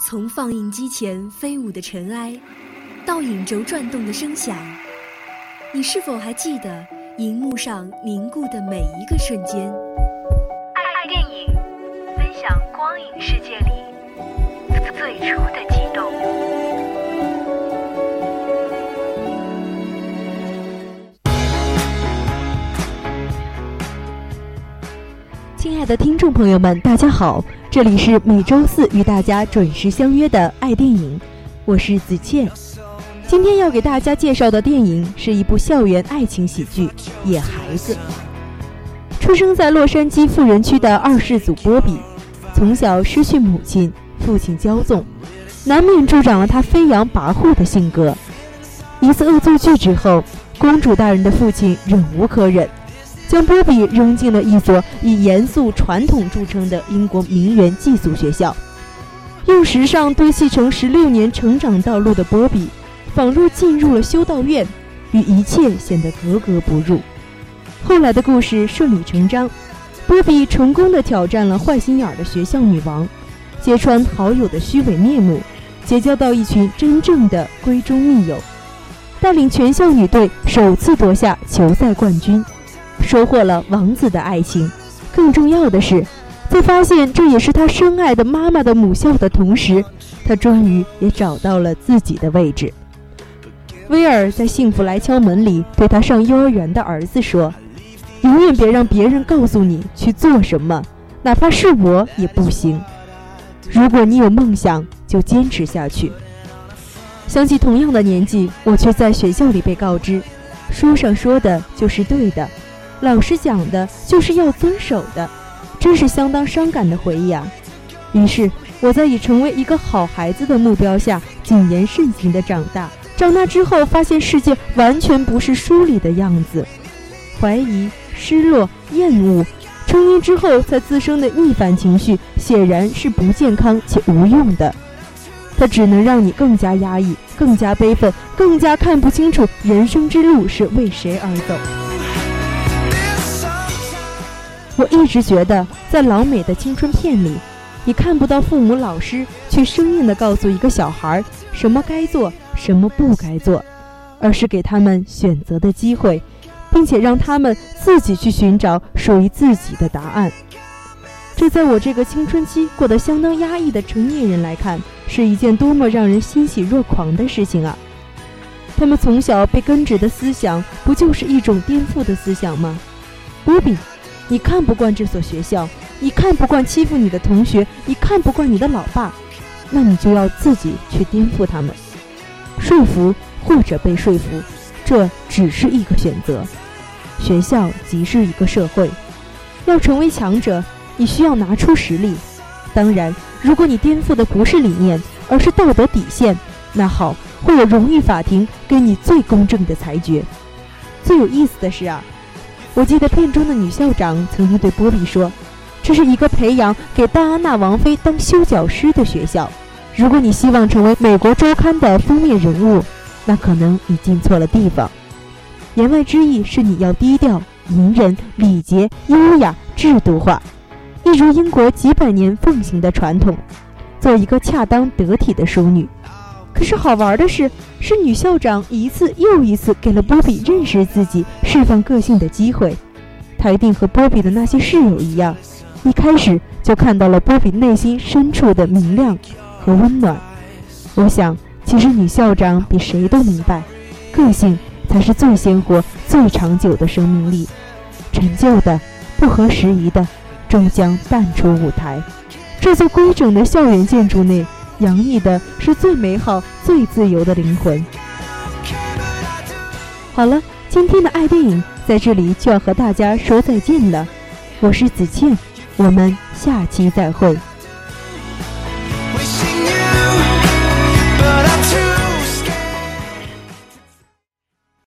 从放映机前飞舞的尘埃，到影轴转动的声响，你是否还记得荧幕上凝固的每一个瞬间？爱电影，分享光影世界里最初的亲爱的听众朋友们，大家好。这里是每周四与大家准时相约的爱电影，我是子倩。今天要给大家介绍的电影是一部校园爱情喜剧《野孩子》。出生在洛杉矶富人区的二世祖波比，从小失去母亲，父亲骄纵，难免助长了他飞扬跋扈的性格。一次恶作剧之后，公主大人的父亲忍无可忍。将波比扔进了一所以严肃传统著称的英国名媛寄宿学校，用时尚堆砌成十六年成长道路的波比，仿若进入了修道院，与一切显得格格不入。后来的故事顺理成章，波比成功的挑战了坏心眼的学校女王，揭穿好友的虚伪面目，结交到一群真正的闺中密友，带领全校女队首次夺下球赛冠军。收获了王子的爱情，更重要的是，在发现这也是他深爱的妈妈的母校的同时，他终于也找到了自己的位置。威尔在《幸福来敲门》里对他上幼儿园的儿子说：“永远别让别人告诉你去做什么，哪怕是我也不行。如果你有梦想，就坚持下去。”想起同样的年纪，我却在学校里被告知，书上说的就是对的。老师讲的就是要遵守的，真是相当伤感的回忆啊！于是我在以成为一个好孩子的目标下谨言慎行地长大。长大之后，发现世界完全不是书里的样子，怀疑、失落、厌恶，成年之后才滋生的逆反情绪，显然是不健康且无用的。它只能让你更加压抑、更加悲愤、更加看不清楚人生之路是为谁而走。我一直觉得，在老美的青春片里，你看不到父母、老师去生硬地告诉一个小孩什么该做，什么不该做，而是给他们选择的机会，并且让他们自己去寻找属于自己的答案。这在我这个青春期过得相当压抑的成年人来看，是一件多么让人欣喜若狂的事情啊！他们从小被根植的思想，不就是一种颠覆的思想吗？波比。你看不惯这所学校，你看不惯欺负你的同学，你看不惯你的老爸，那你就要自己去颠覆他们，说服或者被说服，这只是一个选择。学校即是一个社会，要成为强者，你需要拿出实力。当然，如果你颠覆的不是理念，而是道德底线，那好，会有荣誉法庭给你最公正的裁决。最有意思的是啊。我记得片中的女校长曾经对波比说：“这是一个培养给戴安娜王妃当修脚师的学校。如果你希望成为美国周刊的封面人物，那可能你进错了地方。”言外之意是你要低调、隐忍、礼节、优雅、制度化，一如英国几百年奉行的传统，做一个恰当得体的淑女。可是好玩的是，是女校长一次又一次给了波比认识自己、释放个性的机会。她一定和波比的那些室友一样，一开始就看到了波比内心深处的明亮和温暖。我想，其实女校长比谁都明白，个性才是最鲜活、最长久的生命力。陈旧的、不合时宜的，终将淡出舞台。这座规整的校园建筑内。洋溢的是最美好、最自由的灵魂。好了，今天的爱电影在这里就要和大家说再见了。我是子倩，我们下期再会。